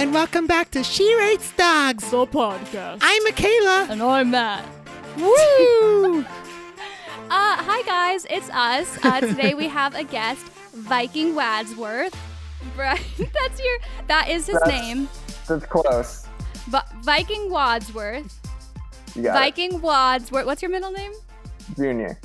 and welcome back to She Rates Dogs. The podcast. I'm Michaela. and I'm Matt. Woo! Uh, hi guys, it's us. Uh, today we have a guest, Viking Wadsworth. Right, that's your. That is his That's- name, That's close. Vi- Viking Wadsworth. You got Viking Wadsworth. What's your middle name? Junior.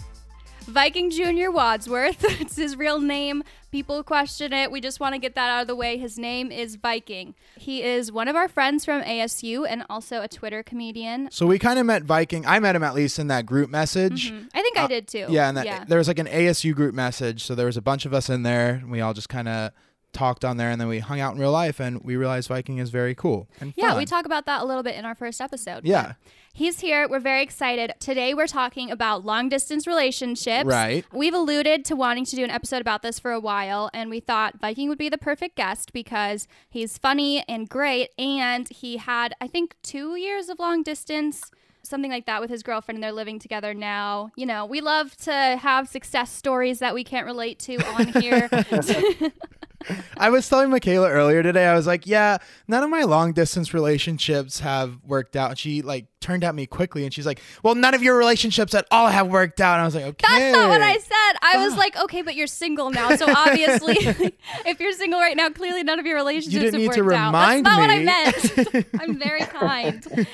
Viking Junior Wadsworth. it's his real name. People question it. We just want to get that out of the way. His name is Viking. He is one of our friends from ASU and also a Twitter comedian. So we kind of met Viking. I met him at least in that group message. Mhm. I think I Uh, did too. Yeah, and that yeah. there was like an ASU group message. So there was a bunch of us in there, and we all just kind of talked on there, and then we hung out in real life, and we realized Viking is very cool and Yeah, fun. we talk about that a little bit in our first episode. Yeah, He's here. We're very excited. Today we're talking about long distance relationships. Right. We've alluded to wanting to do an episode about this for a while, and we thought Viking would be the perfect guest because he's funny and great, and he had, I think, two years of long distance. Something like that with his girlfriend, and they're living together now. You know, we love to have success stories that we can't relate to on here. I was telling Michaela earlier today. I was like, "Yeah, none of my long distance relationships have worked out." She like turned at me quickly, and she's like, "Well, none of your relationships at all have worked out." And I was like, "Okay." That's not what I said. I was like, okay, but you're single now, so obviously, if you're single right now, clearly none of your relationships You didn't have need to worked out. remind That's not me. what I meant. I'm very kind.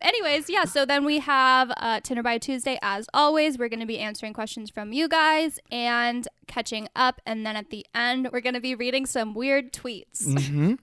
Anyways, yeah. So then we have uh, Tinder Bio Tuesday. As always, we're going to be answering questions from you guys and catching up, and then at the end, we're going to be reading some weird tweets. Mm-hmm.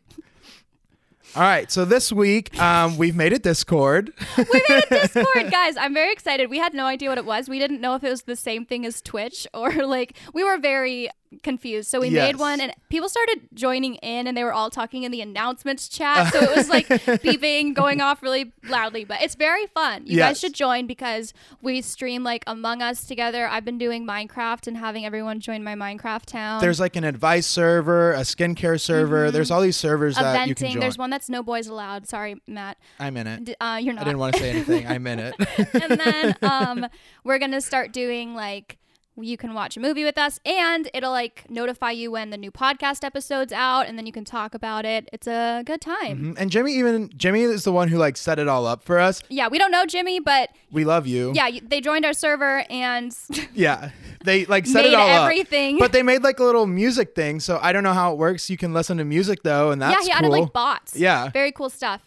All right, so this week um, we've made a Discord. we made a Discord, guys. I'm very excited. We had no idea what it was. We didn't know if it was the same thing as Twitch or like we were very confused. So we Yes. made one and people started joining in and they were all talking in the announcements chat. So it was like beeping, going off really loudly. But it's very fun. You Yes. guys should join because we stream like Among Us together. I've been doing Minecraft and having everyone join my Minecraft town. There's like an advice server, a skincare server. There's all these servers that you can join. There's one that's no boys allowed. Sorry, Matt. I'm in it. D- Uh, you're not. I didn't want to say anything. I'm in it. and then um, we're gonna start doing like you can watch a movie with us and it'll like notify you when the new podcast episode's out and then you can talk about it it's a good time Mhm. And Jimmy even Jimmy is the one who like set it all up for us. yeah we don't know jimmy but We love you. yeah they joined our server and Yeah. They like set it all everything up. But they made like a little music thing, so I don't know how it works. You can listen to music though, and that's yeah he cool. added like bots Yeah. very cool stuff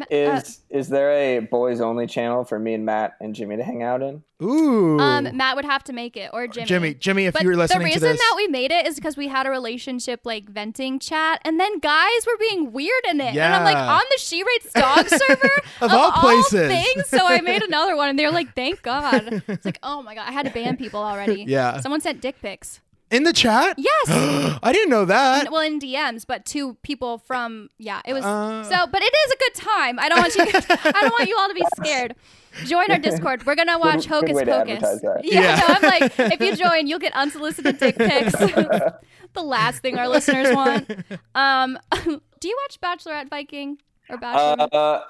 Ma- uh, Is is there a boys only channel for me and Matt and Jimmy to hang out in? Ooh. um, Matt would have to make it, or Jimmy. Jimmy, Jimmy, if but you were listening to this, the reason that we made it is because we had a relationship like venting chat, and then guys were being weird in it, yeah. and I'm like on the She Rates Dog server Of all places. things. So I made another one, and they're like, "Thank God!" It's like, oh my god, I had to ban people already. Yeah. someone sent dick pics. In the chat, Yes. I didn't know that. well, in DMs, but two people from yeah, it was Uh. so. But it is a good time. I don't want you. I don't want you all to be scared. Join our Discord. We're gonna watch good Hocus way to Pocus. Yeah, Yeah. no, I'm like, if you join, you'll get unsolicited dick pics. the last thing our listeners want. Um, do you watch Bachelorette Viking or Bachelor? Uh,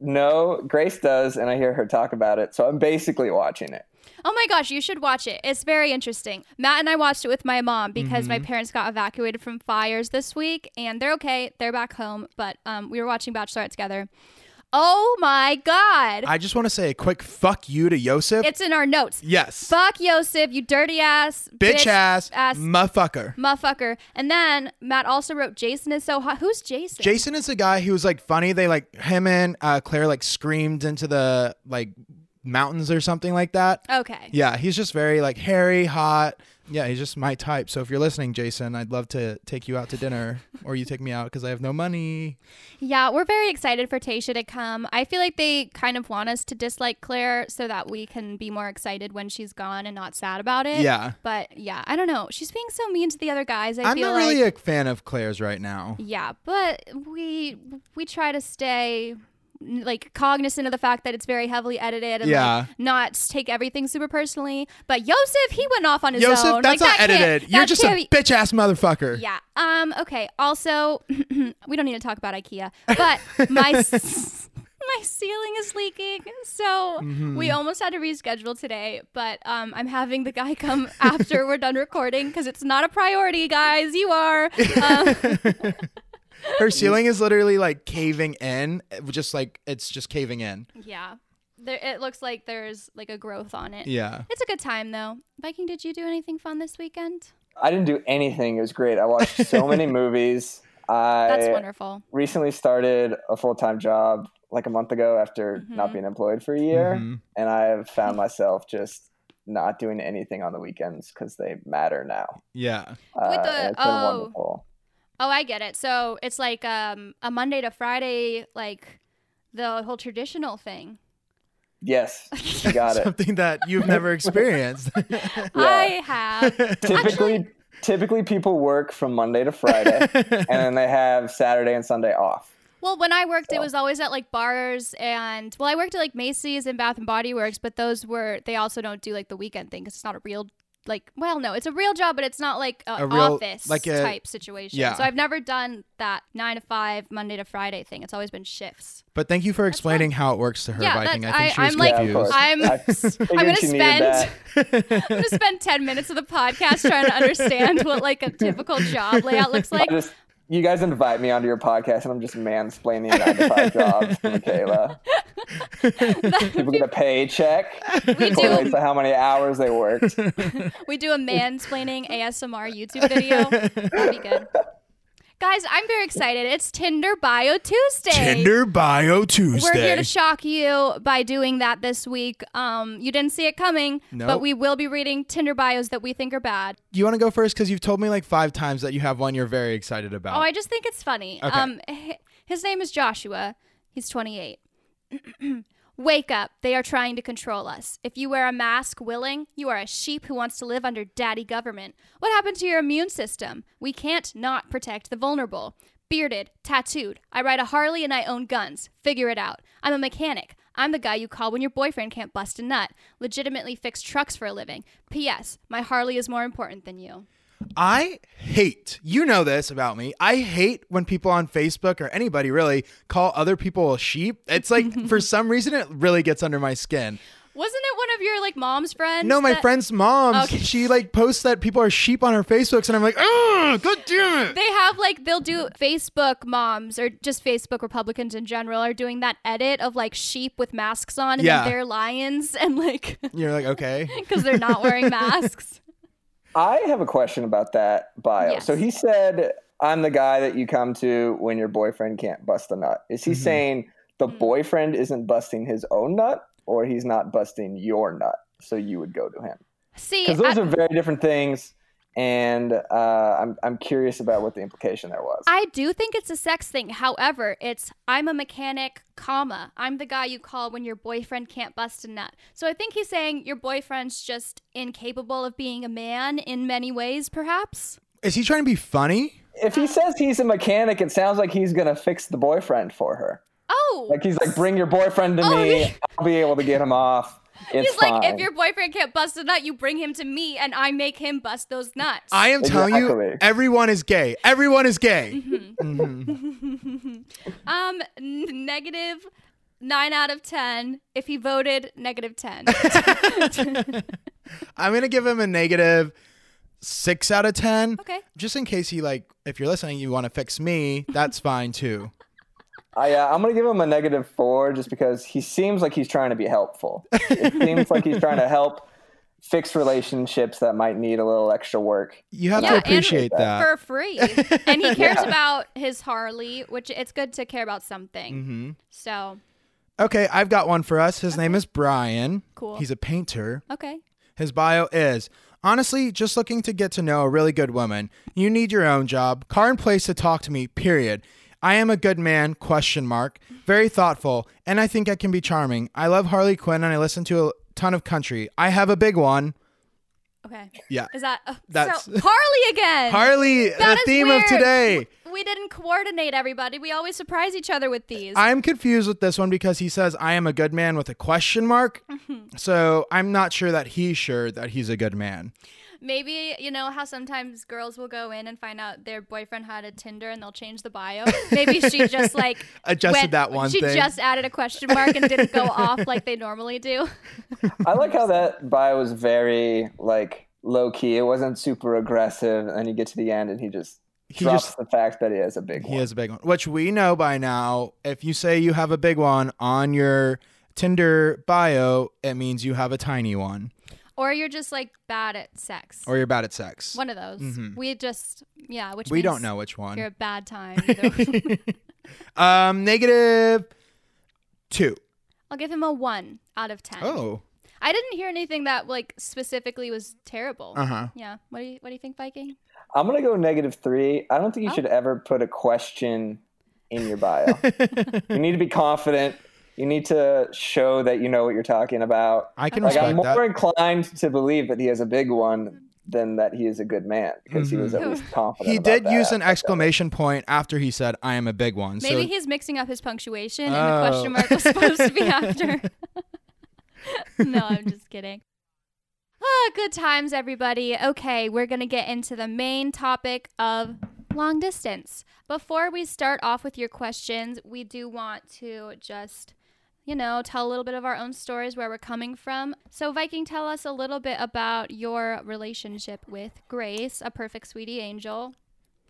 no, Grace does, and I hear her talk about it, so I'm basically watching it. Oh my gosh, you should watch it. It's very interesting. Matt and I watched it with my mom because Mm-hmm. my parents got evacuated from fires this week, and they're okay. They're back home, but um, we were watching Bachelorette together. Oh my god! I just want to say a quick fuck you to Yosef. it's in our notes. yes. Fuck Yosef, you dirty ass bitch, ass, ass motherfucker. motherfucker. And then Matt also wrote Jason is so hot. Who's Jason? Jason is the guy who was like funny. They like him and uh, Clare like screamed into the like mountains or something like that. Okay. Yeah, he's just very like hairy, hot. Yeah, he's just my type. So if you're listening, Jason, I'd love to take you out to dinner, or you take me out because I have no money. Yeah, we're very excited for Tayshia to come. I feel like they kind of want us to dislike Clare so that we can be more excited when she's gone and not sad about it. Yeah, But yeah, I don't know. She's being so mean to the other guys. I I'm feel not like really a fan of Clare's right now. Yeah, but we we try to stay like cognizant of the fact that it's very heavily edited and Yeah. like not take everything super personally. But Yosef, he went off on his Yosef, own. that's like, not that edited. You're just a bitch ass motherfucker. Yeah. Um. Okay. Also, we don't need to talk about IKEA, but my s- my ceiling is leaking, so Mm-hmm. we almost had to reschedule today. But um, I'm having the guy come after we're done recording because it's not a priority, guys. You are. Um, Her ceiling is literally like caving in, just like it's just caving in. Yeah. There, it looks like there's like a growth on it. Yeah. It's a good time though. Viking, did you do anything fun this weekend? I didn't do anything. It was great. I watched so many movies. That's wonderful. recently started a full time job like a month ago after not Mhm. being employed for a year, Mhm. and I have found myself just not doing anything on the weekends because they matter now. With Yeah. the- it's been oh. wonderful. Oh, I get it. So it's like um, a Monday to Friday, like the whole traditional thing. Yes, you got it. Something that you've never experienced. I have. Typically, typically people work from Monday to Friday, and then they have Saturday and Sunday off. Well, when I worked, it was always at like bars and well, I worked at like Macy's and Bath and Body Works, but those were they also don't do like the weekend thing because it's not a real like well, no, it's a real job, but it's not like a, A real- office like a- type situation. yeah. So I've never done that nine to five Monday to Friday thing. It's always been shifts. but thank you for explaining how it works to her, Yeah, Viking. I think I- she was I'm like- Yeah, confused. I'm- I figured I'm gonna spend- I'm gonna spend ten minutes of the podcast trying to understand what like a typical job layout looks like. Just you guys invite me onto your podcast, and I'm just mansplaining nine to five jobs to Michaela. People get a paycheck. We do to how many hours they worked. we do a mansplaining ASMR YouTube video. That'd be good. Guys, I'm very excited. It's Tinder Bio Tuesday. Tinder Bio Tuesday. We're here to shock you by doing that this week. Um, you didn't see it coming, but we will be reading Tinder bios that we think are bad. Do you want to go first? Because you've told me like five times that you have one you're very excited about. Oh, I just think it's funny. Okay. Um, his name is Joshua. He's 28. Wake up. They are trying to control us. If you wear a mask willing, you are a sheep who wants to live under daddy government. What happened to your immune system? We can't not protect the vulnerable. Bearded, tattooed. I ride a Harley and I own guns. Figure it out. I'm a mechanic. I'm the guy you call when your boyfriend can't bust a nut. Legitimately fix trucks for a living. P.S. My Harley is more important than you. I hate, you know this about me. I hate when people on Facebook or anybody really call other people a sheep. It's like for some reason it really gets under my skin. Wasn't it one of your like mom's friends? No, my that- friend's mom, Okay. she like posts that people are sheep on her Facebooks, and I'm like, oh, god damn it. They have like they'll do Facebook moms or just Facebook Republicans in general are doing that edit of like sheep with masks on and Yeah. they're lions and like You're like, okay. because they're not wearing masks. I have a question about that bio. Yes. So he said, "I'm the guy that you come to when your boyfriend can't bust a nut." Is he saying the Hmm. boyfriend isn't busting his own nut, or he's not busting your nut, so you would go to him? See, Because those I, are very different things, and uh, I'm I'm curious about what the implication there was. I do think it's a sex thing. However, it's I'm a mechanic, comma. I'm the guy you call when your boyfriend can't bust a nut. So I think he's saying your boyfriend's just incapable of being a man in many ways, perhaps. Is he trying to be funny? if he says he's a mechanic, it sounds like he's gonna fix the boyfriend for her. Oh, Like he's like, "Bring your boyfriend to Oh, me. yeah. I'll be able to get him off." It's he's like, if your boyfriend can't bust a nut, you bring him to me, and I make him bust those nuts. I am telling you, everyone is gay. Everyone is gay. Um, n- negative nine out of ten. If he voted, negative ten. I'm gonna give him a negative six out of ten. Okay. Just in case he like, if you're listening, you want to fix me, that's fine too. I, uh, I'm gonna give him a negative four just because he seems like he's trying to be helpful. It seems like he's trying to help fix relationships that might need a little extra work. You have Yeah, to and appreciate that. for free, and he cares Yeah. about his Harley, which it's good to care about something. hmm So Okay, I've got one for us. His name is Brian. Cool. He's a painter. okay, His bio is honestly just looking to get to know a really good woman. You need your own job, car and place to talk to me. Period. I am a good man? Question mark. Very thoughtful, and I think I can be charming. I love Harley Quinn, and I listen to a ton of country. I have a big one. okay. Yeah, Is that uh, That's- so, Harley again? Harley, That the theme weird. of today. We didn't coordinate everybody. We always surprise each other with these. I'm confused with this one because he says I am a good man with a question mark. Mm-hmm. So I'm not sure that he's sure that he's a good man. Maybe you know how sometimes girls will go in and find out their boyfriend had a Tinder and they'll change the bio. Maybe she just like Adjusted went- that one She thing. just added a question mark and didn't go off like they normally do. I like how that bio was very like low key. It wasn't super aggressive, and you get to the end, and he just he drops just the fact that he has a big he one. has a big one, which we know by now. If you say you have a big one on your Tinder bio, it means you have a tiny one, Or you're just like bad at sex. or you're bad at sex. One of those. Mhm. We just yeah, which we don't know which one. You're a bad time. um, negative two. I'll give him a one out of ten. Oh, I didn't hear anything that like specifically was terrible. uh huh. Yeah. What do you What do you think, Viking? I'm gonna go negative three. I don't think you Oh. should ever put a question in your bio. you need to be confident. You need to show that you know what you're talking about. I can Like I'm more that. inclined to believe that he has a big one than that he is a good man because he was at Mhm. least confident. He about did that use an aspect of it. exclamation point after he said, "I am a big one." Maybe so he's mixing up his punctuation, and Oh. the question mark was supposed to be after. no, I'm just kidding. Ah, good times, everybody. Okay, we're gonna get into the main topic of long distance. Before we start off with your questions, we do want to just, you know, tell a little bit of our own stories where we're coming from. So, Viking, tell us a little bit about your relationship with Grace, a perfect sweetie angel.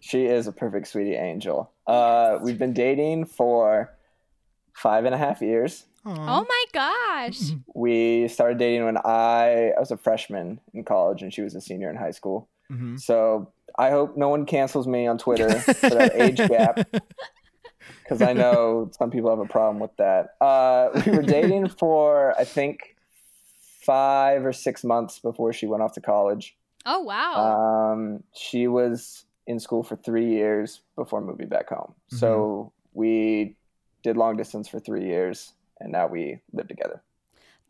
She is a perfect sweetie angel. Uh, we've been dating for five and a half years. Oh my gosh. We started dating when I, I was a freshman in college and she was a senior in high school. hmm So I hope no one cancels me on Twitter for that age gap because I know some people have a problem with that. Uh, we were dating for, I think, five or six months before she went off to college. Oh, wow. Um, she was in school for three years before moving back home. So we did long distance for three years, and now we live together.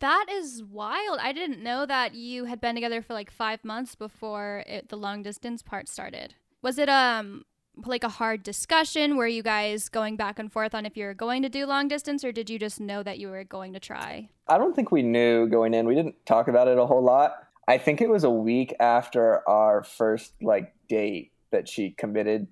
That is wild. I didn't know that you had been together for like five months before it, the long distance part started. Was it um like a hard discussion? Were you guys going back and forth on if you were going to do long distance, or did you just know that you were going to try? I don't think we knew going in. We didn't talk about it a whole lot. I think it was a week after our first like date that she committed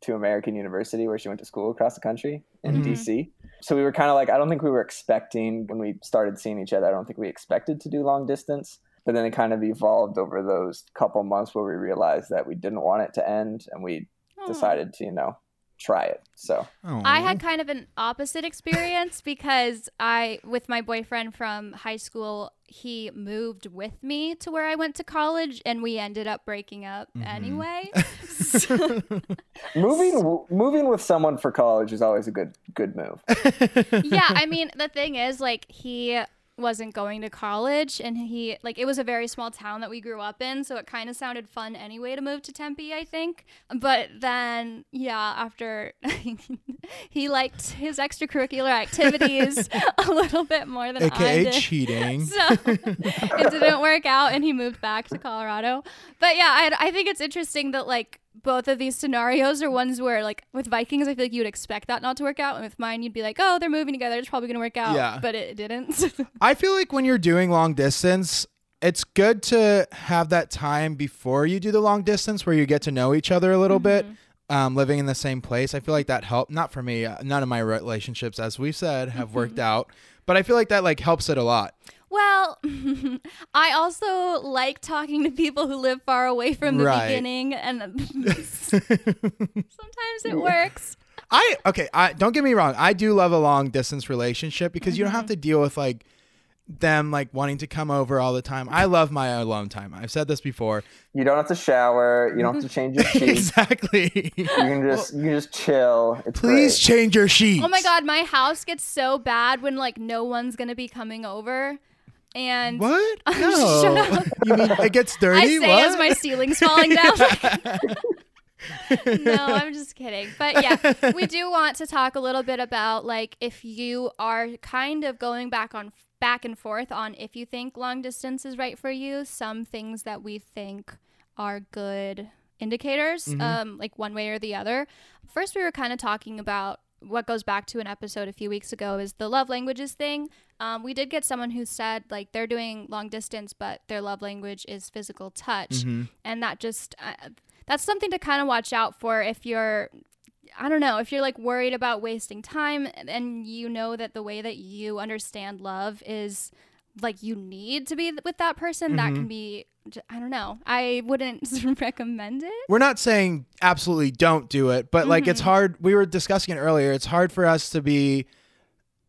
to American University where she went to school across the country in Mhm. DC. So we were kind of like I don't think we were expecting when we started seeing each other. I don't think we expected to do long distance. But then it kind of evolved over those couple months where we realized that we didn't want it to end and we. Decided to, you know, try it. So Oh. I had kind of an opposite experience because I, with my boyfriend from high school, he moved with me to where I went to college, and we ended up breaking up Mhm. anyway. So- moving moving with someone for college is always a good good move. yeah, I mean, the thing is, like, he wasn't going to college and he like it was a very small town that we grew up in so it kind of sounded fun anyway to move to tempe i think. But then yeah after he liked his extracurricular activities a little bit more than i did. cheating. so it didn't work out and he moved back to colorado. But yeah I, I think it's interesting that like both of these scenarios are ones where like with vikings i feel like you would expect that not to work out and with mine you'd be like oh they're moving together it's probably gonna work out Yeah. but it didn't I feel like when you're doing long distance, it's good to have that time before you do the long distance where you get to know each other a little bit. Mm-hmm. Um, living in the same place, I feel like that helped. Not for me. uh, None of my relationships, as we said, have worked Mm-hmm. out. But I feel like that like helps it a lot. Well i also like talking to people who live far away from the Right. beginning and sometimes it works I okay. I don't get me wrong. I do love a long distance relationship because you don't Mm-hmm. have to deal with like them like wanting to come over all the time. I love my alone time. I've said this before. You don't have to shower. You don't have to change your sheets. exactly. You can just you can just chill. It's Please great. change your sheets. Oh my god, my house gets so bad when like no one's gonna be coming over. And What? Shut No. up. you mean it gets dirty? I say what? as my ceiling's falling down. no, I'm just kidding. But yeah, we do want to talk a little bit about like if you are kind of going back on back and forth on if you think long distance is right for you, some things that we think are good indicators, Mhm. um, like one way or the other. First, we were kind of talking about what goes back to an episode a few weeks ago is the love languages thing. Um, we did get someone who said like they're doing long distance, but their love language is physical touch Mhm. and that just uh, that's something to kind of watch out for if you're I don't know, if you're like worried about wasting time and you know that the way that you understand love is like you need to be with that person, that Mhm. can be I don't know. I wouldn't recommend it. We're not saying absolutely don't do it, but like Mm-hmm. it's hard. We were discussing it earlier. It's hard for us to be,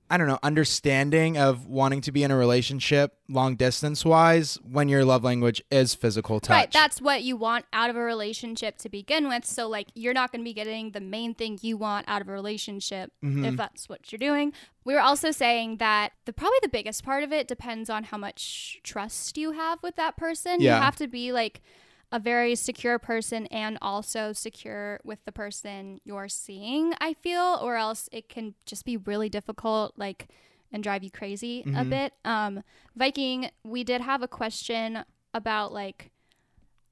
I don't know, understanding of wanting to be in a relationship long distance wise when your love language is physical touch. Right, that's what you want out of a relationship to begin with. So like you're not going to be getting the main thing you want out of a relationship Mm-hmm. if that's what you're doing. We were also saying that the probably the biggest part of it depends on how much trust you have with that person. Yeah. You have to be like a very secure person and also secure with the person you're seeing, I feel, or else it can just be really difficult like and drive you crazy a bit. Um Viking, we did have a question about like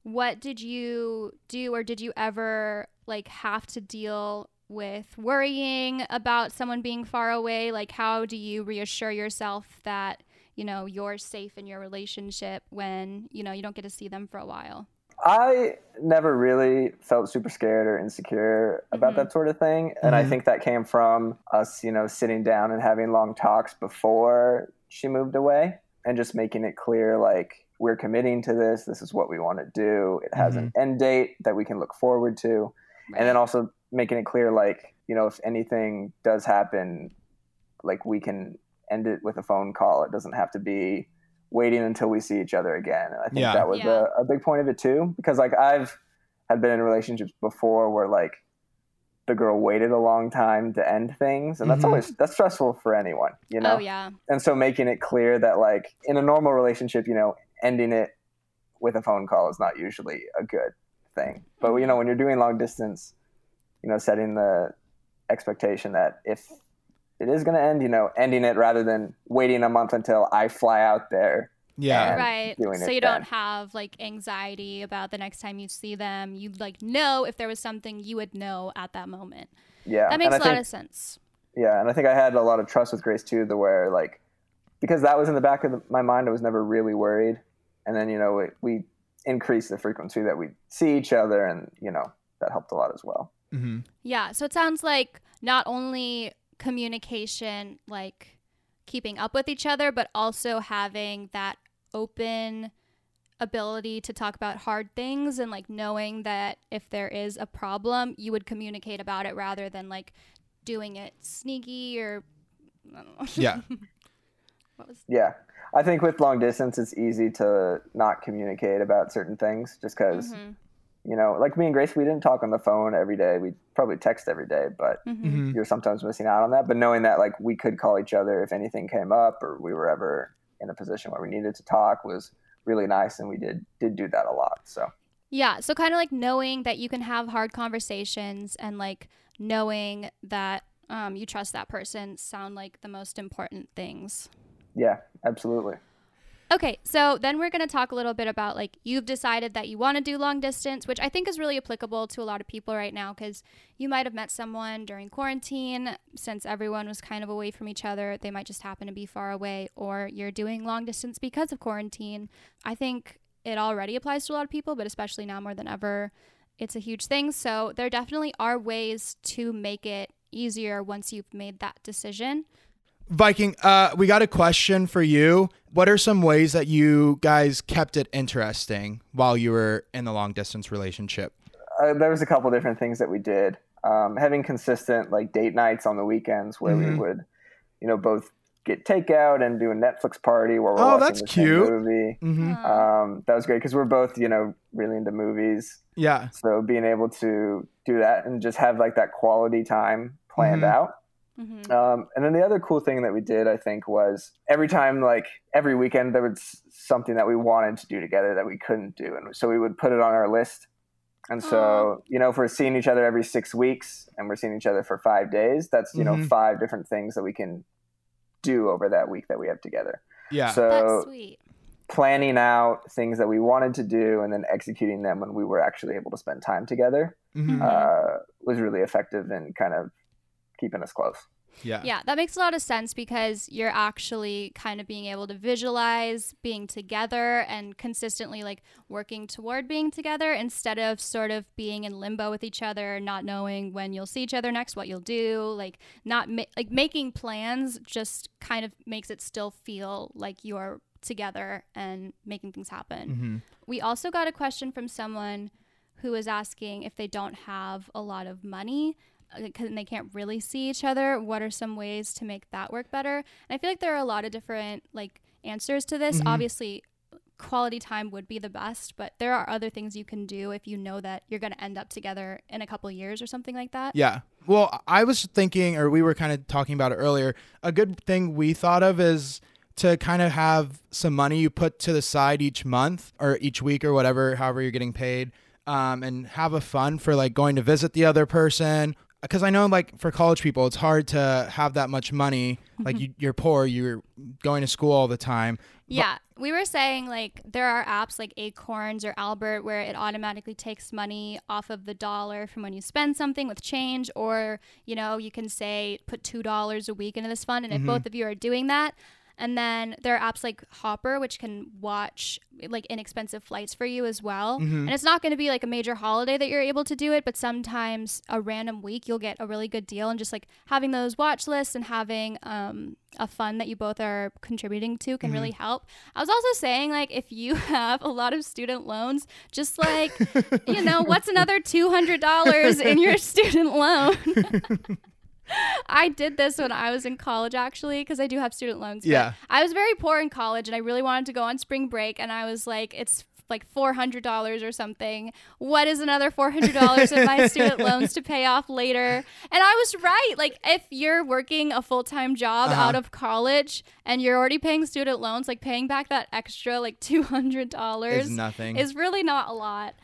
what did you do or did you ever like have to deal with worrying about someone being far away? Like how do you reassure yourself that you know you're safe in your relationship when you know you don't get to see them for a while I never really felt super scared or insecure about mm-hmm. that sort of thing. And I mm-hmm. think that came from us, you know, sitting down and having long talks before she moved away and just making it clear like, we're committing to this. This is what we want to do. It has an mm-hmm. end date that we can look forward to. And then also making it clear, like, you know, if anything does happen, like, we can end it with a phone call. It doesn't have to be waiting until we see each other again. And I think Yeah. that was Yeah. a, a big point of it too, because like I've had been in relationships before where like the girl waited a long time to end things, and that's Mhm. always that's stressful for anyone, you know. oh yeah And so making it clear that like in a normal relationship, you know, ending it with a phone call is not usually a good thing. But you know, when you're doing long distance, you know, setting the expectation that if it is going to end, you know, ending it rather than waiting a month until I fly out there. yeah. Right so it you don't have like anxiety about the next time you see them you like know if there was something you would know at that moment Yeah. that makes and a I lot think, of sense Yeah, and I think I had a lot of trust with Grace too, the where like because that was in the back of the, my mind, I was never really worried. And then you know we, we increased the frequency that we see each other, and you know that helped a lot as well. hmm Yeah, so it sounds like not only communication, like keeping up with each other, but also having that open ability to talk about hard things and like knowing that if there is a problem, you would communicate about it rather than like doing it sneaky or I don't know. Yeah. what was Yeah, I think with long distance, it's easy to not communicate about certain things just because Mhm, you know, like me and Grace, we didn't talk on the phone every day. We probably text every day, but mhm. hmm you're sometimes missing out on that. But knowing that like we could call each other if anything came up or we were ever in a position where we needed to talk was really nice, and we did did do that a lot. So. Yeah, so kind of like knowing that you can have hard conversations and like knowing that um, you trust that person sound like the most important things. Yeah, absolutely. Okay, so then we're going to talk a little bit about like you've decided that you want to do long distance, which I think is really applicable to a lot of people right now because you might have met someone during quarantine since everyone was kind of away from each other. They might just happen to be far away, or you're doing long distance because of quarantine. I think it already applies to a lot of people, but especially now more than ever, it's a huge thing. So there definitely are ways to make it easier once you've made that decision. Viking, uh, we got a question for you. What are some ways that you guys kept it interesting while you were in the long distance relationship? Uh, there was a couple different things that we did. Um, having consistent like date nights on the weekends where we Mhm. would, you know, both get takeout and do a Netflix party where we're Oh, watching that's the same cute. movie. hmm Uh, Um, that was great because we're both, you know, really into movies. Yeah. So being able to do that and just have like that quality time planned Mhm. out. Mhm. Um, and then the other cool thing that we did, I think, was every time, like every weekend, there was something that we wanted to do together that we couldn't do, and so we would put it on our list. And so, you know, if we're seeing each other every six weeks and we're seeing each other for five days, that's you know Mhm. five different things that we can do over that week that we have together. Yeah. So That's sweet. planning out things that we wanted to do and then executing them when we were actually able to spend time together Mhm. uh, was really effective in kind of keeping us close. Yeah. Yeah, that makes a lot of sense because you're actually kind of being able to visualize being together and consistently like working toward being together instead of sort of being in limbo with each other, not knowing when you'll see each other next, what you'll do, like not ma- like making plans just kind of makes it still feel like you're together and making things happen. hmm We also got a question from someone who was asking if they don't have a lot of money because they can't really see each other. What are some ways to make that work better? And I feel like there are a lot of different like answers to this. Obviously, quality time would be the best, but there are other things you can do if you know that you're going to end up together in a couple years or something like that. Yeah. Well, I was thinking, or we were kind of talking about it earlier. A good thing we thought of is to kind of have some money you put to the side each month or each week or whatever, however you're getting paid, um, and have a fund for like going to visit the other person. Because I know, like for college people, it's hard to have that much money. Like mm-hmm. you, you're poor, you're going to school all the time. Yeah, we were saying like there are apps like Acorns or Albert where it automatically takes money off of the dollar from when you spend something with change, or you know you can say put two dollars a week into this fund, and if mm-hmm. both of you are doing that. And then there are apps like Hopper, which can watch like inexpensive flights for you as well. And it's not going to be like a major holiday that you're able to do it, but sometimes a random week you'll get a really good deal. And just like having those watch lists and having um, a fund that you both are contributing to can really help. I was also saying like if you have a lot of student loans, just like you know what's another two hundred dollars in your student loan. I did this when I was in college actually because I do have student loans. Yeah. I was very poor in college and I really wanted to go on spring break and I was like it's like $400 or something. What is another $400 in my student loans to pay off later? And I was right. Like if you're working a full-time job Uh-huh. out of college and you're already paying student loans, like paying back that extra like $200 Is nothing. is really not a lot.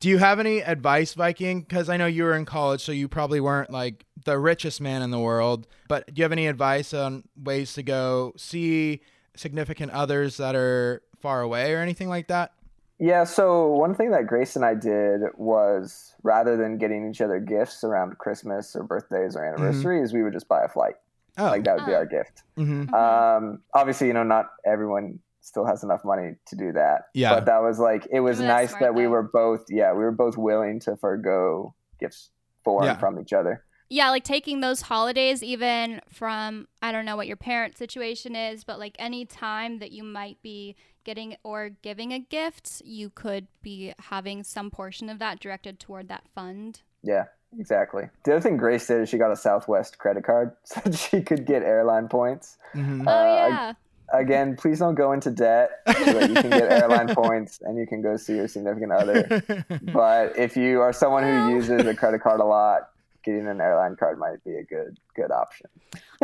Do you have any advice, Viking? Because I know you were in college, so you probably weren't like the richest man in the world. But do you have any advice on ways to go see significant others that are far away or anything like that? Yeah, so one thing that Grace and I did was rather than getting each other gifts around Christmas or birthdays or anniversaries, we would just buy a flight. Oh, Like that would be Oh. our gift. hmm Um, obviously, you know, not everyone still has enough money to do that. Yeah. But that was like it was nice that we though. were both yeah, we were both willing to forego gifts for Yeah. and from each other. yeah, like taking those holidays, even from I don't know what your parent situation is, but like any time that you might be getting or giving a gift, you could be having some portion of that directed toward that fund. Yeah, exactly. The other thing Grace did is she got a Southwest credit card so that she could get airline points. hmm Oh Uh, yeah, Again, please don't go into debt so that you can get airline points and you can go see your significant other. But if you are someone who uses a credit card a lot, getting an airline card might be a good good option.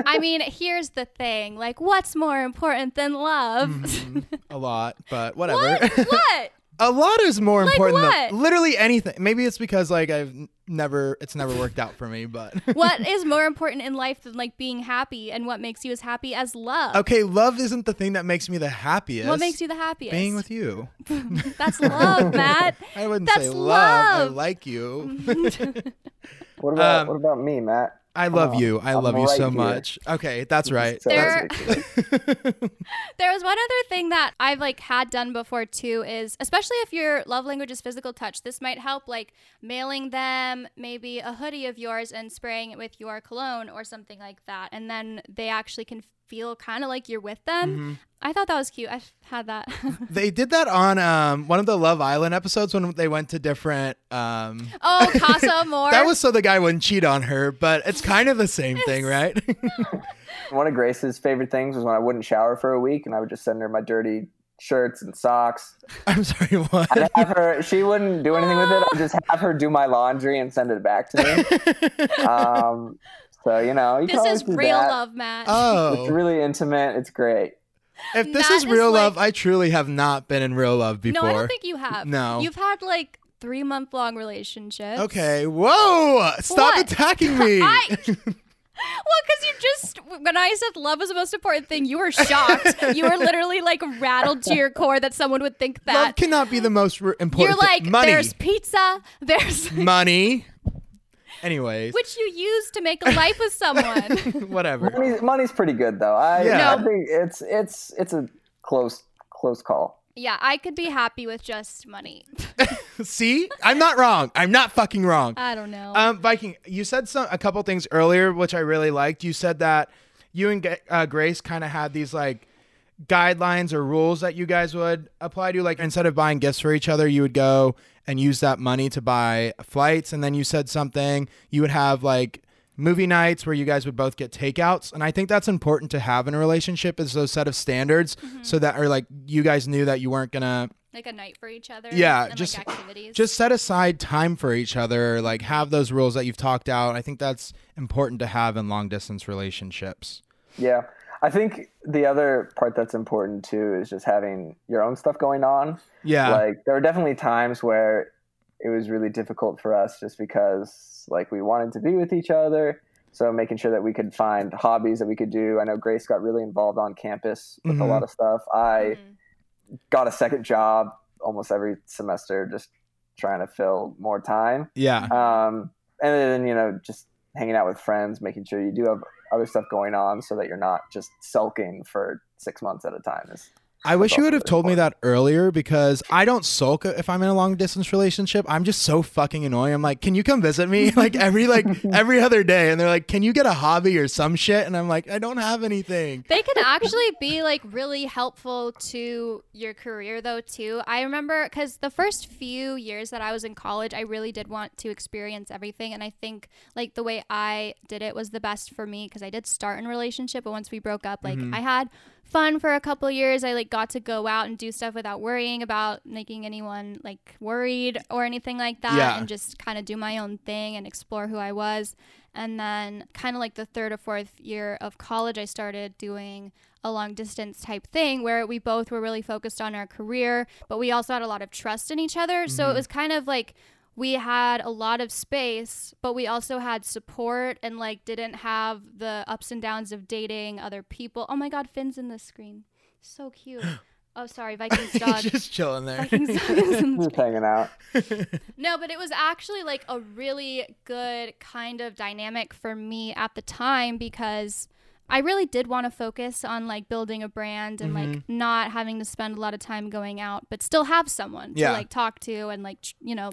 I mean, here's the thing: like, what's more important than love? Mhm. a lot, but whatever. what? what? A lot is more Like important what? than literally anything. Maybe it's because like I've never, it's never worked out for me. But what is more important in life than like being happy, and what makes you as happy as love? okay, love isn't the thing that makes me the happiest. What makes you the happiest? being with you? That's love, Matt. I wouldn't That's say love. I like you. What about Um, what about me, Matt? I love on, you. I I'm love you right so here. much. Okay, that's right. So There- that's. There was one other thing that I've like had done before too is especially if your love language is physical touch, this might help like mailing them maybe a hoodie of yours and spraying it with your cologne or something like that. And then they actually can feel kind of like you're with them. Mm-hmm. I thought that was cute. I've had that. They did that on um, one of the Love Island episodes when they went to different. Um, oh, Casa Amor. that was so the guy wouldn't cheat on her, but it's kind of the same thing, right? One of Grace's favorite things was when I wouldn't shower for a week and I would just send her my dirty shirts and socks. I'm sorry, what? I'd have her she wouldn't do anything with it. I'd just have her do my laundry and send it back to me. Um, so you know, you this always is do real that. love, Matt. Oh, It's really intimate. It's great. If this is is real like- love, I truly have not been in real love before. no, I don't think you have. No. You've had like three month long relationships. Okay, whoa! Stop What? attacking me. I- Well, because you just, when I said love was the most important thing, you were shocked. you were literally like rattled to your core that someone would think that love cannot be the most important. You're thing. like, money, there's pizza, there's, money. Anyways, which you use to make a life with someone. whatever. Money's, money's pretty good though. I, Yeah. I think it's it's it's a close close call. yeah, I could be happy with just money. See, I'm not wrong. I'm not fucking wrong. I don't know. Um, Viking, you said some a couple things earlier which I really liked. You said that you and uh, Grace kind of had these like guidelines or rules that you guys would apply to? Like instead of buying gifts for each other, you would go and use that money to buy flights. And then you said something, you would have like movie nights where you guys would both get takeouts. And I think that's important to have in a relationship is those set of standards mm-hmm. so that or like you guys knew that you weren't gonna Like a night for each other. Yeah, and, just- like activities. just set aside time for each other, like have those rules that you've talked out. I think that's important to have in long distance relationships. Yeah. I think the other part that's important too is just having your own stuff going on. Yeah. Like there were definitely times where it was really difficult for us just because like we wanted to be with each other. So making sure that we could find hobbies that we could do. I know Grace got really involved on campus with a Mhm. lot of stuff. I Mhm. got a second job almost every semester just trying to fill more time. yeah. Um, and then, you know, just hanging out with friends, making sure you do have other stuff going on so that you're not just sulking for six months at a time. Is I wish you would have really told me that earlier because I don't sulk if I'm in a long distance relationship. I'm just so fucking annoying. I'm like, can you come visit me? Like every like every other day, and they're like, can you get a hobby or some shit? And I'm like, I don't have anything. They can actually be like really helpful to your career though too. I remember cuz the first few years that I was in college, I really did want to experience everything and I think like the way I did it was the best for me cuz I did start in a relationship but once we broke up like mm-hmm. I had fun for a couple years. I like got to go out and do stuff without worrying about making anyone like worried or anything like that Yeah. and just kind of do my own thing and explore who I was. And then kind of like the third or fourth year of college I started doing a long distance type thing where we both were really focused on our career, but we also had a lot of trust in each other. So it mm-hmm. was kind of like we had a lot of space, but we also had support and like didn't have the ups and downs of dating other people. Oh my god, Finn's in the screen. So cute. Oh sorry, Vikings dog. just chilling there. Vikings dog is in the just hanging out. no, but it was actually like a really good kind of dynamic for me at the time because I really did want to focus on like building a brand and like Mm-hmm. not having to spend a lot of time going out, but still have someone Yeah. to like talk to and like, tr- you know,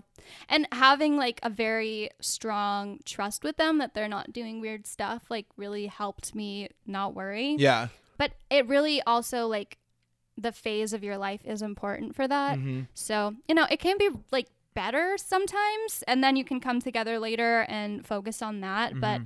and having like a very strong trust with them that they're not doing weird stuff like really helped me not worry. yeah. But it really also like the phase of your life is important for that. Mhm. So, you know, it can be like better sometimes, and then you can come together later and focus on that. But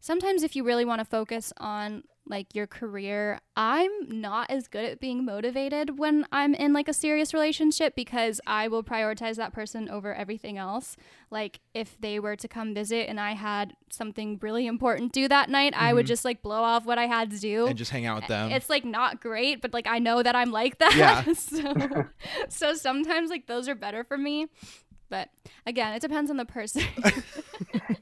sometimes, if you really want to focus on like your career, I'm not as good at being motivated when I'm in like a serious relationship because I will prioritize that person over everything else. Like, if they were to come visit and I had something really important to do that night, I would mm-hmm. just like blow off what I had to do. And just hang out with them. It's like not great, but like I know that I'm like that. Yeah. so, so sometimes like those are better for me. But again, it depends on the person.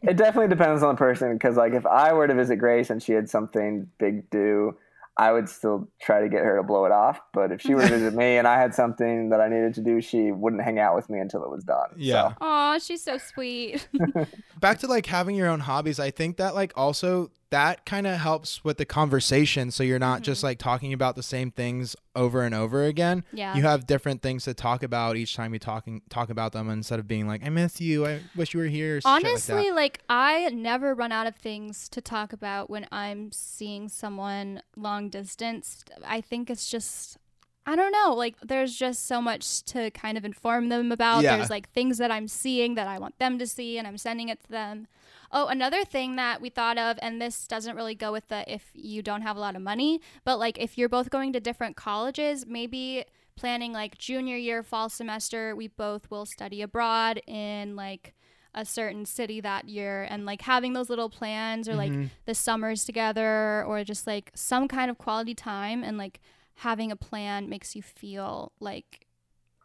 It definitely depends on the person because, like, if I were to visit Grace and she had something big due, I would still try to get her to blow it off. But if she were to visit me and I had something that I needed to do, she wouldn't hang out with me until it was done. yeah. So, Aw, she's so sweet. back to like having your own hobbies i think that like also that kind of helps with the conversation so you're not just mm-hmm. like talking about the same things over and over again Yeah. you have different things to talk about each time you talking talk about them instead of being like i miss you i wish you were here shit like. Honestly, like, I never run out of things to talk about when I'm seeing someone long distance. I think it's just I don't know, like there's just so much to kind of inform them about. Yeah. There's like things that I'm seeing that I want them to see and I'm sending it to them. Oh, another thing that we thought of, and this doesn't really go with the if you don't have a lot of money, but like if you're both going to different colleges, maybe planning like junior year, fall semester, we both will study abroad in like a certain city that year and like having those little plans or like Mhm. the summers together or just like some kind of quality time and like having a plan makes you feel like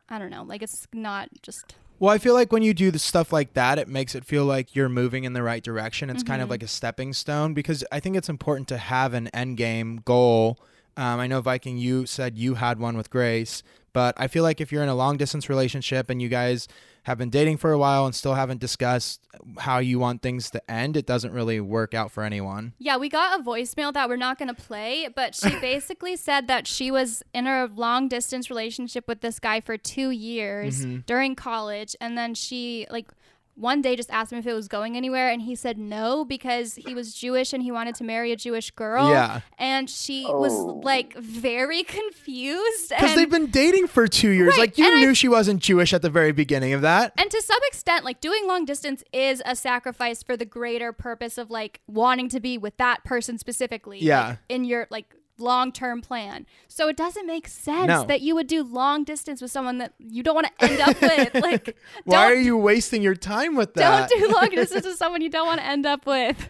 I don't know, like it's not just Well, I feel like when you do the stuff like that, it makes it feel like you're moving in the right direction. It's kind of Mhm. like a stepping stone because I think it's important to have an end game goal. Um, I know Viking, you said you had one with Grace, but I feel like if you're in a long distance relationship and you guys have been dating for a while and still haven't discussed how you want things to end, it doesn't really work out for anyone. Yeah, we got a voicemail that we're not going to play, but she basically said that she was in a long distance relationship with this guy for 2 years Mhm. during college and then she like one day just asked him if it was going anywhere, and he said no because he was Jewish and he wanted to marry a Jewish girl. Yeah. And she Oh. was like very confused. Because they've been dating for two years. Right, Like you and I- knew she wasn't Jewish at the very beginning of that. And to some extent, like doing long distance is a sacrifice for the greater purpose of like wanting to be with that person specifically. Yeah. like, in your like long term plan. So it doesn't make sense No. that you would do long distance with someone that you don't want to end up with. Like, Why are you wasting your time with that? don't do long distance with someone you don't want to end up with.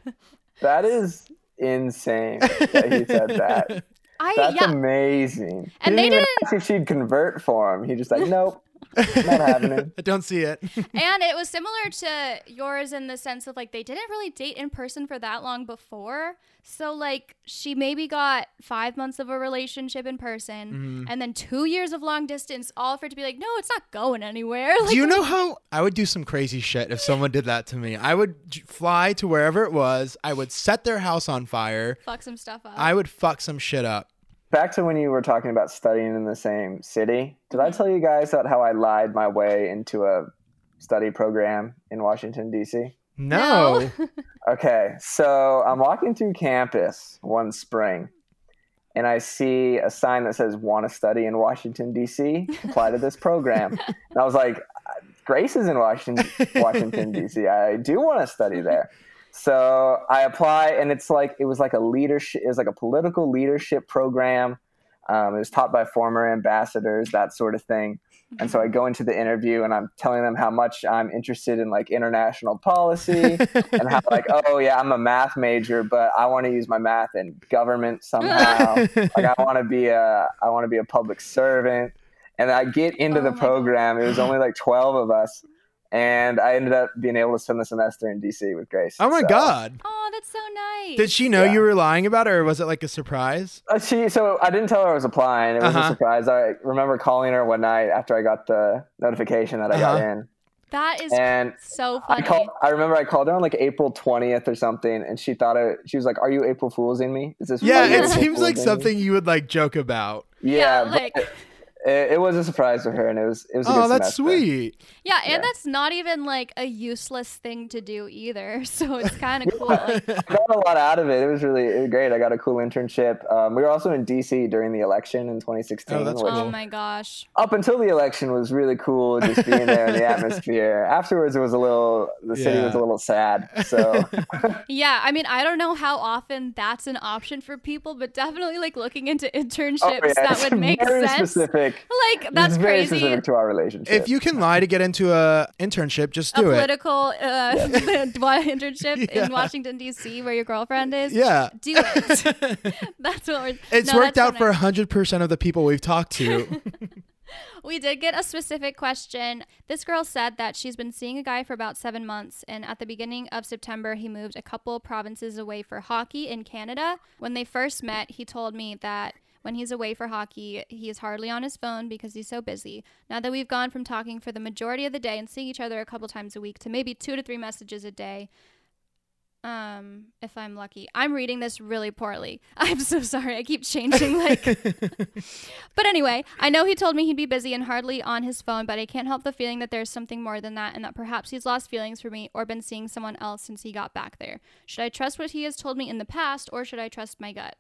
That is insane that he said that. I That's yeah. amazing. And he they didn't even didn't- ask if she'd convert for him. He just like, nope, not happening. I don't see it. and it was similar to yours in the sense of like they didn't really date in person for that long before. So like she maybe got five months of a relationship in person Mm-hmm. and then two years of long distance, all for it to be like, no, it's not going anywhere. Like, Do you know how I would do some crazy shit if someone did that to me? I would fly to wherever it was. I would set their house on fire. fuck some stuff up? I would fuck some shit up. Back to when you were talking about studying in the same city. Did I mm-hmm. tell you guys about how I lied my way into a study program in Washington D.C.? No. Okay, so I'm walking through campus one spring, and I see a sign that says "Want to study in Washington D.C. Apply to this program." and I was like, "Grace is in Washington, Washington D.C. I do want to study there." So I apply, and it's like it was like a leadership, it was like a political leadership program. Um, it was taught by former ambassadors, that sort of thing. And so I go into the interview and I'm telling them how much I'm interested in like international policy and how like, oh yeah, I'm a math major, but I want to use my math in government somehow. like I want to be a I want to be a public servant. And I get into Oh the my program. It was only like 12 of us. And I ended up being able to spend the semester in DC with Grace. Oh my So- god. oh, that's so nice. Did she know Yeah. you were lying about it, or was it like a surprise? Uh, she so I didn't tell her I was applying. It was Uh-huh. a surprise. I remember calling her one night after I got the notification that I got Uh-huh. in, that is and so I funny. called. I remember I called her on like April twentieth or something, and she thought it. She was like, "Are you April Foolsing me? Is this?" Yeah, it April seems like Foolsing me?" something you would like joke about. Yeah, Yeah, like- but it, it was a surprise for her, and it was it was. A Oh, good that's semester. sweet. yeah, and Yeah. that's not even like a useless thing to do either. So it's kind of cool. Like, I got a lot out of it. It was really it was great. I got a cool internship. Um, we were also in DC during the election in 2016, Oh, that's which oh my gosh. up until the election was really cool just being there in the atmosphere. Afterwards, it was a little the city was a little sad. So Yeah, I mean, I don't know how often that's an option for people, but definitely like looking into internships Oh, yeah, that would make very sense. specific. Like that's very crazy. specific to our relationship. If you can lie to get into a internship, just a do it. political uh, internship Yeah. in Washington D.C. where your girlfriend is. Yeah. do it. that's what we're. It's no, worked out for hundred percent of the people we've talked to. We did get a specific question. This girl said that she's been seeing a guy for about seven months, and at the beginning of September, he moved a couple provinces away for hockey in Canada. When they first met, he told me that when he's away for hockey, he is hardly on his phone because he's so busy. Now that we've gone from talking for the majority of the day and seeing each other a couple times a week to maybe two to three messages a day, um, if I'm lucky. I'm reading this really poorly. I'm so sorry. I keep changing like But anyway, I know he told me he'd be busy and hardly on his phone, but I can't help the feeling that there's something more than that and that perhaps he's lost feelings for me or been seeing someone else since he got back there. Should I trust what he has told me in the past or should I trust my gut?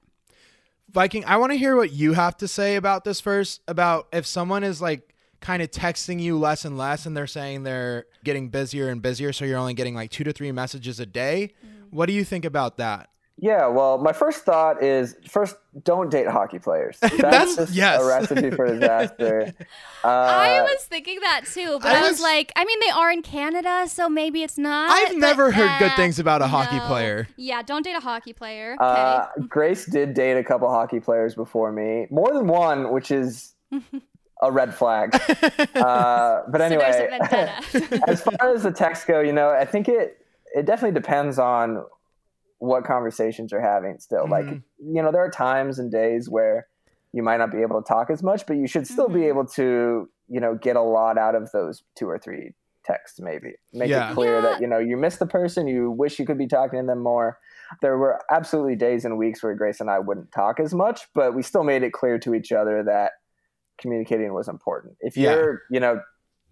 Viking, I want to hear what you have to say about this first. About if someone is like kind of texting you less and less, and they're saying they're getting busier and busier, so you're only getting like two to three messages a day. Mm. What do you think about that? Yeah, well, my first thought is first, don't date hockey players. That's, That's- just yes. a recipe for disaster. Uh, I was thinking that too, but I I, was, was- like, I mean, they are in Canada, so maybe it's not. I've but, never heard good uh, things about a hockey no. player. Yeah, don't date a hockey player. Okay. Uh, Grace did date a couple hockey players before me, more than one, which is a red flag. Uh, but So anyway, vendetta. as far as the texts go, you know, I think it it definitely depends on what conversations you're having. Still, like Mhm. you know, there are times and days where you might not be able to talk as much, but you should still Mhm. be able to you know get a lot out of those two or three texts. Maybe make Yeah. it clear Yeah. that you know you miss the person, you wish you could be talking to them more. There were absolutely days and weeks where Grace and I wouldn't talk as much, but we still made it clear to each other that communicating was important. If Yeah. you're, you know,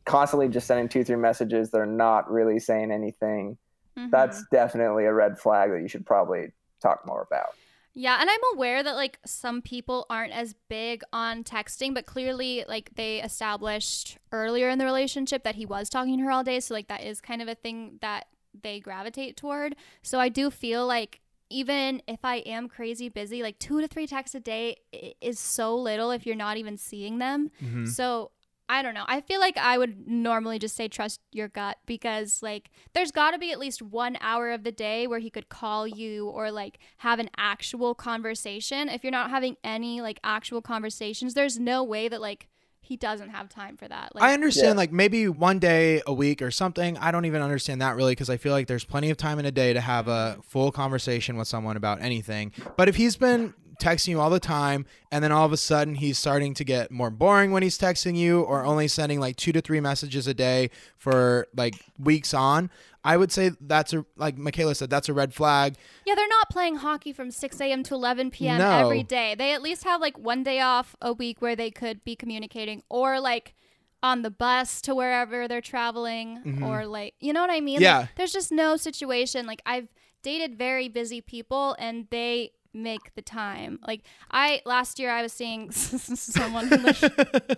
constantly just sending two, three messages, they're not really saying anything. Mhm. That's definitely a red flag that you should probably talk more about. Yeah, and I'm aware that like some people aren't as big on texting, but clearly like they established earlier in the relationship that he was talking to her all day, so like that is kind of a thing that they gravitate toward. So I do feel like even if I am crazy busy, like 2 to 3 texts a day is so little if you're not even seeing them. Mhm. So I don't know. I feel like I would normally just say trust your gut because like there's got to be at least 1 hour of the day where he could call you or like have an actual conversation. If you're not having any like actual conversations, there's no way that like he doesn't have time for that. Like I understand, Yeah. like maybe one day a week or something. I don't even understand that really because I feel like there's plenty of time in a day to have a full conversation with someone about anything. But if he's been texting you all the time and then all of a sudden he's starting to get more boring when he's texting you or only sending like two to three messages a day for like weeks on, I would say that's a, like Michaela said, that's a red flag. Yeah, they're not playing hockey from 6 a.m. to 11 p.m. No. every day. They at least have like one day off a week where they could be communicating or like on the bus to wherever they're traveling mm-hmm. or like, you know what I mean? Like, Yeah. there's just no situation. Like, I've dated very busy people and they make the time. Like, I last year I was seeing someone lived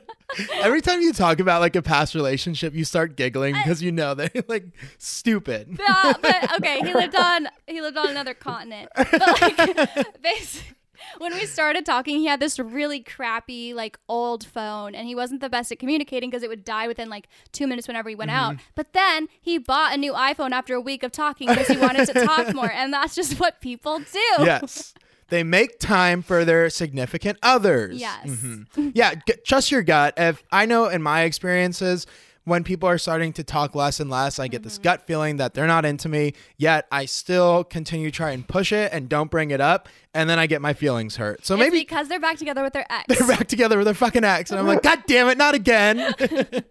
Every time you talk about like a past relationship, you start giggling because you know they're like stupid. Yeah, uh, but okay, he lived on he lived on another continent. But like basi- when we started talking, he had this really crappy like old phone and he wasn't the best at communicating because it would die within like 2 minutes whenever he went out. Mm-hmm. But then he bought a new iPhone after a week of talking because he wanted to talk more and that's just what people do. yes. They make time for their significant others. Yes. Mhm. Yeah, g- trust your gut. If I know in my experiences, when people are starting to talk less and less, I get this Mm-hmm. gut feeling that they're not into me, yet I still continue to try and push it and don't bring it up. And then I get my feelings hurt. So It's maybe because they're back together with their ex. they're back together with their fucking ex. And I'm like, God damn it, not again.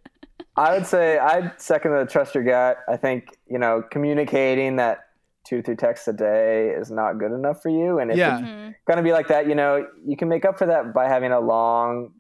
I would say I'd second the trust your gut. I think, you know, communicating that two, three texts a day is not good enough for you. And if Yeah. it's Mhm. going to be like that, you know, you can make up for that by having a long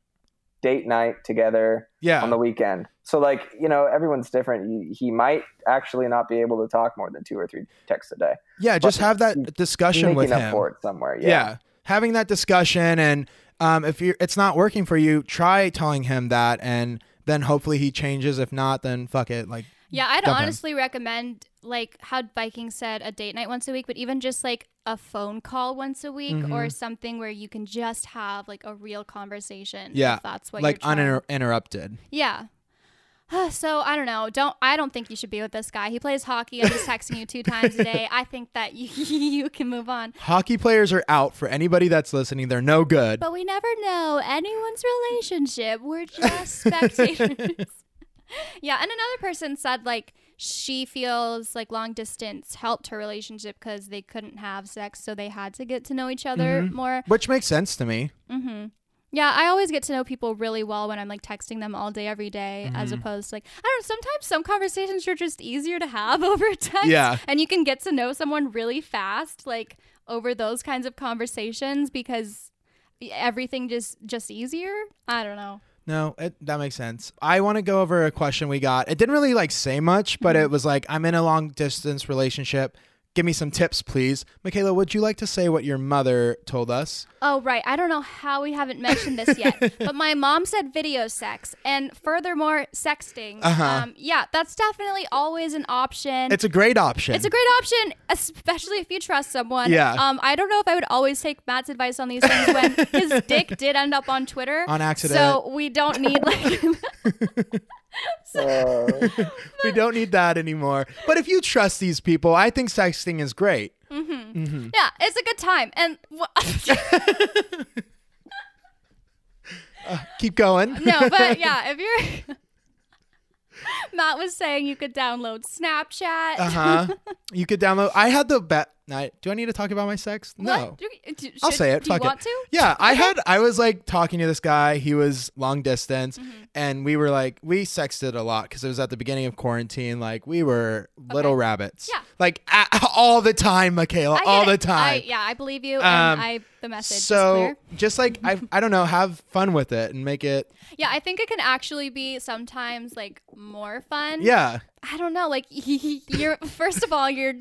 date night together yeah. on the weekend. So, like, you know, everyone's different. He, he might actually not be able to talk more than two or three texts a day. yeah, just have that discussion with up him. for it somewhere. yeah. Yeah. having that discussion and um, if you it's not working for you try telling him that and then hopefully he changes if not then fuck it like Yeah, I'd honestly recommend like how Viking said a date night once a week, but even just like a phone call once a week Mm-hmm. or something where you can just have like a real conversation. Yeah, that's what like uninterrupted Yeah. So I don't know. Don't I don't think you should be with this guy. He plays hockey and he's texting you two times a day. I think that you, you can move on. hockey players are out for anybody that's listening they're no good But we never know anyone's relationship. We're just spectators. yeah, and another person said like she feels like long distance helped her relationship because they couldn't have sex, so they had to get to know each other more. which makes sense to me hmm Yeah, I always get to know people really well when I'm like texting them all day, every day, as Mm-hmm. opposed to like I don't know. Sometimes some conversations are just easier to have over text. Yeah. and you can get to know someone really fast, like over those kinds of conversations because everything just just easier. I don't know. No it, that makes sense. I want to go over a question we got. It didn't really like say much but Mm-hmm. it was like i'm in a long distance relationship give me some tips please michaela would you like to say what your mother told us Oh, right. I don't know how we haven't mentioned this yet, but my mom said video sex and furthermore, sexting. Uh-huh. Um, yeah, that's definitely always an option. it's a great option It's a great option, especially if you trust someone. Yeah. Um, I don't know if I would always take Matt's advice on these things when his dick did end up on Twitter. On accident. So we don't need like Uh, we don't need that anymore. But if you trust these people, I think sexting is great. Yeah, it's a good time. And wh- Keep going. no, but yeah, if you're Matt was saying you could download Snapchat. Uh huh. you could download. I had the bet. I, do I need to talk about my sex? No. Do- I'll should- say it. Do you Fuck it. want to? Yeah, I had I was like talking to this guy. He was long distance, Mm-hmm. and we were like we sexted a lot because it was at the beginning of quarantine. Like we were little rabbits. Yeah. like a- all the time, Michaela, all it. the time. I, yeah, I believe you, Um, and I the message is so just like I, I don't know, have fun with it and make it. Yeah, I think it can actually be sometimes like more fun. Yeah, I don't know. Like you're first of all you're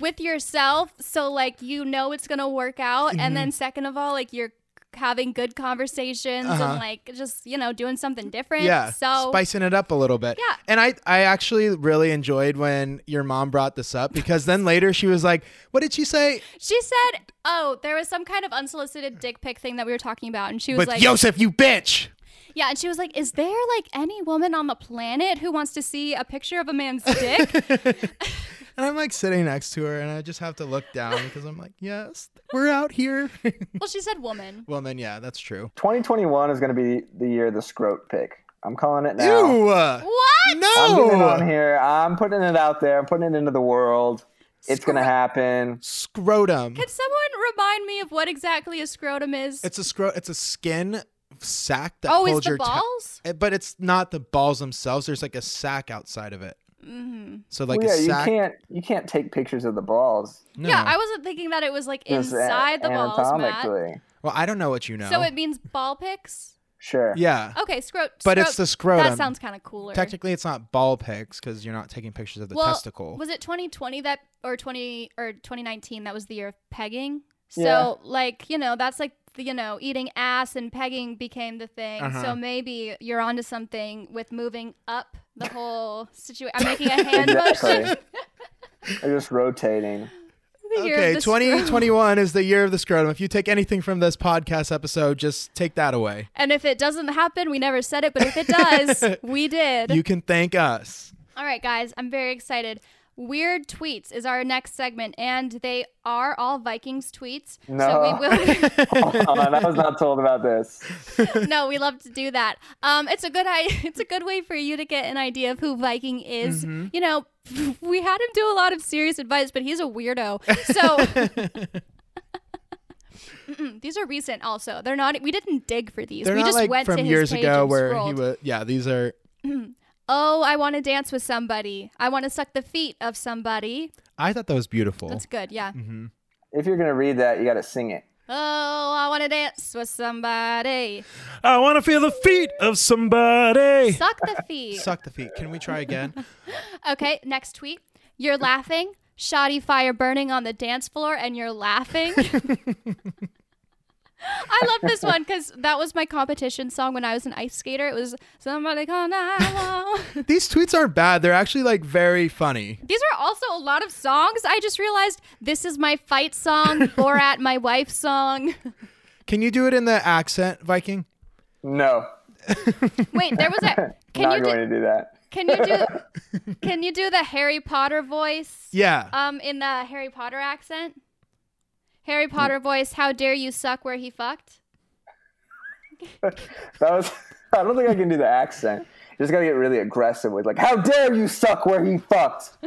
with yourself, so like you know it's gonna work out, and then second of all, like you're having good conversations Mm-hmm. Uh-huh. and like just you know doing something different. yeah. So spicing it up a little bit. Yeah. and I I actually really enjoyed when your mom brought this up because then later she was like, "What did she say?" she said, "Oh, there was some kind of unsolicited dick pic thing that we were talking about," and she was With like, Yosef, you bitch. "Yeah," and she was like, "Is there like any woman on the planet who wants to see a picture of a man's dick?" And I'm like sitting next to her, and I just have to look down because I'm like, yes, we're out here. well, she said woman. well, then, yeah, that's true. 2021 is going to be the year of the scrote pic. I'm calling it now. Ew! uh, What? No! I'm getting it on here. I'm putting it out there. I'm putting it into the world. It's going to happen. Scrotum. Can someone remind me of what exactly a scrotum is? It's a scro. It's a skin sack that oh, it's holds the your. balls? Eh, but it's not the balls themselves. There's like a sack outside of it. Mm-hmm. So like Well, yeah, a you can't you can't take pictures of the balls No. Yeah, I wasn't thinking that it was like just a- inside the balls, Matt. well, I don't know what you know. So it means ball pics? Sure. yeah. Okay, scrot. But scrot- it's the scrotum. That sounds kind of cooler. Technically, it's not ball pics because you're not taking pictures of the well, testicle. Was it 2020 that or 20 or 2019 that was the year of pegging? So Yeah. like, you know, that's like the, you know, eating ass and pegging became the thing. Uh-huh. So maybe you're onto something with moving up the whole situation. I'm making a hand motion. Exactly. They're just rotating. The year of Okay, 2021 is the year of the scrotum. If you take anything from this podcast episode, just take that away. And if it doesn't happen, we never said it, but if it does, we did. You can thank us. All right, guys, I'm very excited. Weird tweets is our next segment, and they are all Vikings tweets. So No. we will. Hold on, I was not told about this. no, we love to do that. Um, it's a good I- It's a good way for you to get an idea of who Viking is. Mm-hmm. You know, we had him do a lot of serious advice, but he's a weirdo. So. Mm-mm, These are recent, also. They're not. We didn't dig for these. They're we not just like went from to his years page ago and where scrolled. he was. Yeah, these are. Oh, I want to dance with somebody. I want to suck the feet of somebody. I thought that was beautiful. That's good. Yeah. Mm-hmm. If you're gonna read that, you got to sing it. Oh, I want to dance with somebody. I want to feel the feet of somebody. Suck the feet. Suck the feet. Can we try again? Okay, next tweet. You're laughing. Shoddy fire burning on the dance floor, and you're laughing. I love this one because that was my competition song when I was an ice skater. It was somebody call 911. These tweets aren't bad. They're actually like very funny. These are also a lot of songs. I just realized this is my fight song, Borat, my wife's song. Can you do it in the accent, Viking? No, Wait, there was a. Can not you going do? to do that. Can you do? Can you do the Harry Potter voice? Yeah. Um, in the Harry Potter accent. Harry Potter voice. How dare you suck where he fucked? That was. I don't think I can do the accent. You just gotta get really aggressive with like, "How dare you suck where he fucked?"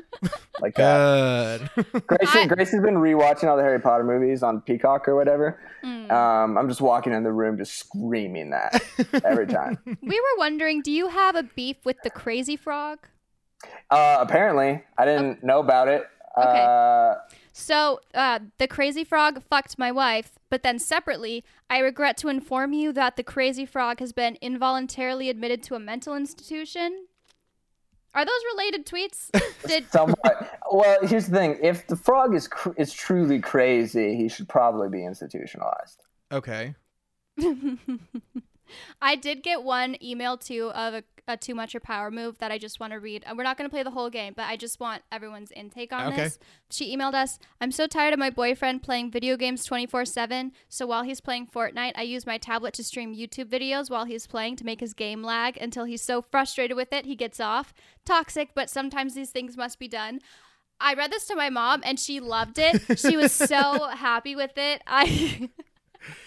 Like that. Good. Grace, I- Grace has been rewatching all the Harry Potter movies on Peacock or whatever. Hmm. Um, I'm just walking in the room, just screaming that every time. We were wondering, do you have a beef with the crazy frog? Uh, apparently, I didn't know about it. Okay. Uh, So, uh, the crazy frog fucked my wife, but then separately, I regret to inform you that the crazy frog has been involuntarily admitted to a mental institution. Are those related tweets? Did somewhat. well, here's the thing: if the frog is cr- is truly crazy, he should probably be institutionalized. Okay. I did get one email too of a, a too much or power move that I just want to read. We're not going to play the whole game, but I just want everyone's intake on Okay. this. She emailed us I'm so tired of my boyfriend playing video games 24 7. So while he's playing Fortnite, I use my tablet to stream YouTube videos while he's playing to make his game lag until he's so frustrated with it he gets off. Toxic, but sometimes these things must be done. I read this to my mom and she loved it. She was so happy with it. I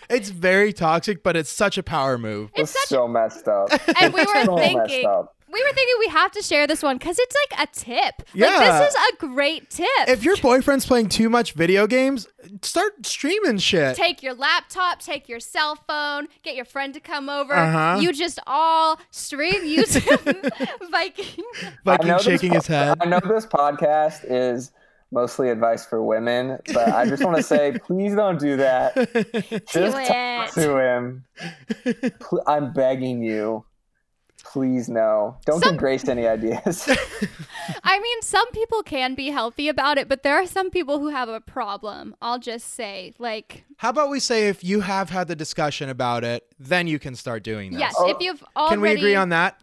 It's very toxic, but it's such a power move. It's It's such so messed up. and we were so thinking we were thinking we have to share this one because it's like a tip. Yeah. Like this is a great tip. If your boyfriend's playing too much video games, start streaming shit. take your laptop, take your cell phone, get your friend to come over. Uh-huh. You just all stream YouTube Viking. Like I know him shaking this, his head. I know this podcast is mostly advice for women, but I just want to say, please don't do that. Just talk it. to him. I'm begging you. Please no. Don't Some- give Grace any ideas. I mean, some people can be healthy about it, but there are some people who have a problem. I'll just say, like, How about we say if you have had the discussion about it, then you can start doing this. yes, Oh, if you've already. Can we agree on that?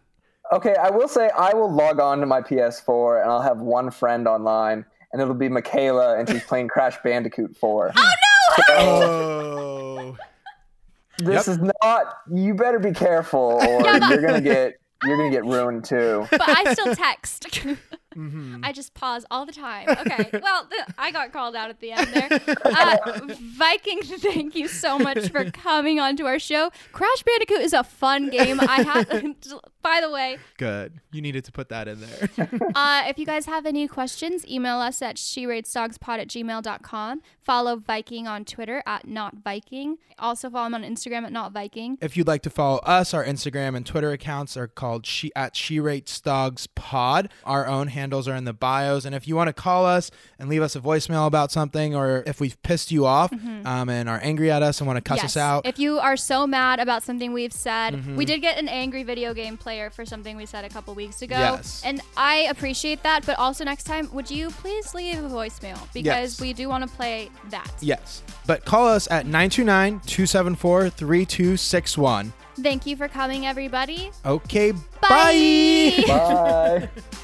okay, I will say I will log on to my PS4 and I'll have one friend online, and it'll be Michaela, and she's playing Crash Bandicoot 4. Oh no! Oh. This Yep. is not. You better be careful, or Yeah, you're gonna get you're gonna get ruined too. but I still text. Mhm. I just pause all the time. Okay. Well, I got called out at the end there. Uh, Viking, thank you so much for coming onto our show. Crash Bandicoot is a fun game. I had, by the way, Good. You needed to put that in there. uh, if you guys have any questions, email us at she rates at gmail.com. Follow Viking on Twitter at not Viking. Also follow him on Instagram at not Viking. if you'd like to follow us, our Instagram and Twitter accounts are called she at she rates dogs pod. Our own handles are in the bios. And if you want to call us and leave us a voicemail about something, or if we've pissed you off um, and are angry at us and want to cuss us out, If you are so mad about something we've said, Mm-hmm. we did get an angry video game player for something we said a couple weeks ago. Yes. And I appreciate that, but also next time, would you please leave a voicemail? Because Yes. we do want to play that. yes. But call us at 929 274 3261. Thank you for coming, everybody. Okay, Bye. bye. Bye.